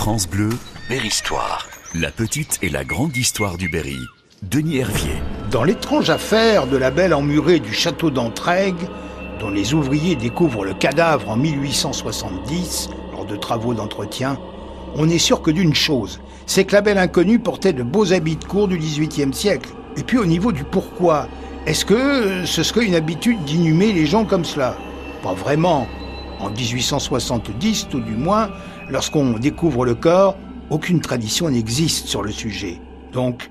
France Bleu, Berry-Histoire. La petite et la grande histoire du Berry. Denis Hervier. Dans l'étrange affaire de la belle emmurée du château d'Entraigue, dont les ouvriers découvrent le cadavre en 1870 lors de travaux d'entretien, on est sûr que d'une chose, c'est que la belle inconnue portait de beaux habits de cour du XVIIIe siècle. Et puis au niveau du pourquoi, est-ce que ce serait une habitude d'inhumer les gens comme cela? Pas vraiment. En 1870, tout du moins, lorsqu'on découvre le corps, aucune tradition n'existe sur le sujet. Donc,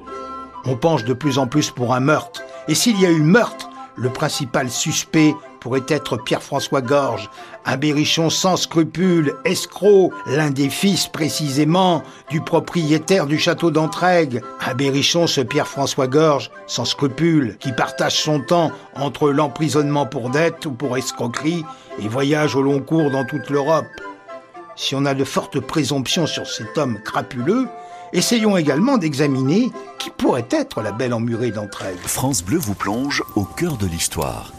on penche de plus en plus pour un meurtre. Et s'il y a eu meurtre, le principal suspect pourrait être Pierre-François Gorge, un berrichon sans scrupules, escroc, l'un des fils précisément du propriétaire du château d'Entraigue. Un berrichon, ce Pierre-François Gorge, sans scrupules, qui partage son temps entre l'emprisonnement pour dette ou pour escroquerie et voyage au long cours dans toute l'Europe. Si on a de fortes présomptions sur cet homme crapuleux, essayons également d'examiner qui pourrait être la belle emmurée d'Entraigue. France Bleu vous plonge au cœur de l'histoire.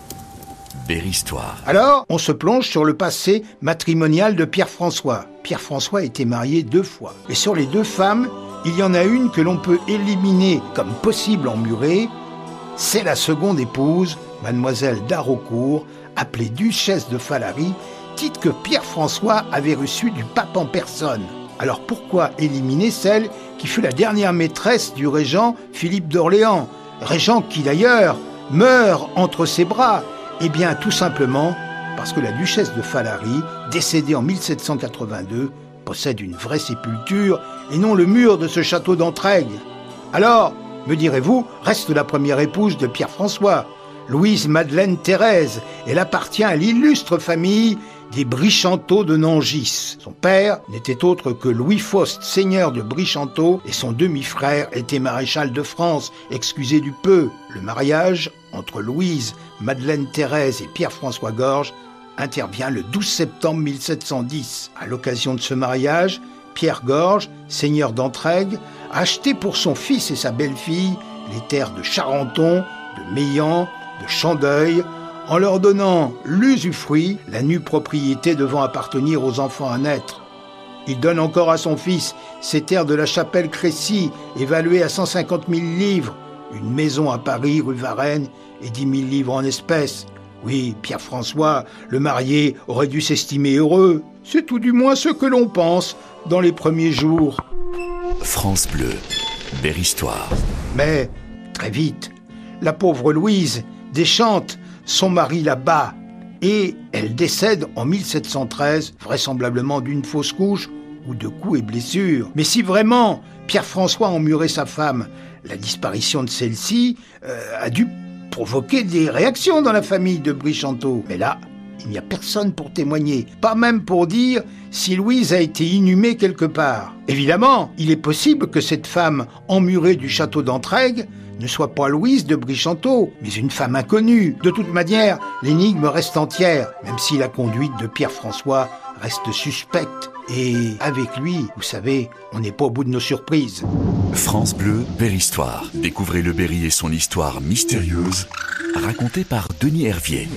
Alors, on se plonge sur le passé matrimonial de Pierre-François. Pierre-François était marié deux fois. Et sur les deux femmes, il y en a une que l'on peut éliminer comme possible emmurée. C'est la seconde épouse, mademoiselle d'Arocourt, appelée duchesse de Falary, titre que Pierre-François avait reçu du pape en personne. Alors pourquoi éliminer celle qui fut la dernière maîtresse du régent Philippe d'Orléans? Régent qui d'ailleurs meurt entre ses bras eh bien, tout simplement parce que la duchesse de Falary, décédée en 1782, possède une vraie sépulture et non le mur de ce château d'Entraigue. Alors, me direz-vous, reste la première épouse de Pierre-François, Louise Madeleine Thérèse. Elle appartient à l'illustre famille des Brichanteau de Nangis. Son père n'était autre que Louis Faust, seigneur de Brichanteau, et son demi-frère était maréchal de France, excusez du peu. Le mariage entre Louise, Madeleine Thérèse et Pierre-François Gorge intervient le 12 septembre 1710. À l'occasion de ce mariage, Pierre Gorge, seigneur d'Entraigue, a acheté pour son fils et sa belle-fille les terres de Charenton, de Meillan, de Chandeuil, en leur donnant l'usufruit, la nue propriété devant appartenir aux enfants à naître. Il donne encore à son fils ces terres de la chapelle Crécy, évaluées à 150 000 livres, une maison à Paris, rue Varennes, et 10 000 livres en espèces. Oui, Pierre-François, le marié, aurait dû s'estimer heureux. C'est tout du moins ce que l'on pense dans les premiers jours. France Bleu, Berry-Histoire. Mais, très vite, la pauvre Louise déchante son mari là-bas et elle décède en 1713, vraisemblablement d'une fausse couche ou de coups et blessures. Mais si vraiment Pierre-François emmurait sa femme, la disparition de celle-ci euh, a dû provoquer des réactions dans la famille de Brichanteau. Mais là, il n'y a personne pour témoigner, pas même pour dire si Louise a été inhumée quelque part. Évidemment, il est possible que cette femme emmurée du château d'Entraigue ne soit pas Louise de Brichanteau, mais une femme inconnue. De toute manière, l'énigme reste entière, même si la conduite de Pierre-François reste suspecte. Et avec lui, vous savez, on n'est pas au bout de nos surprises. France Bleu, Berry-Histoire. Découvrez le Berry et son histoire mystérieuse, racontée par Denis Hervier.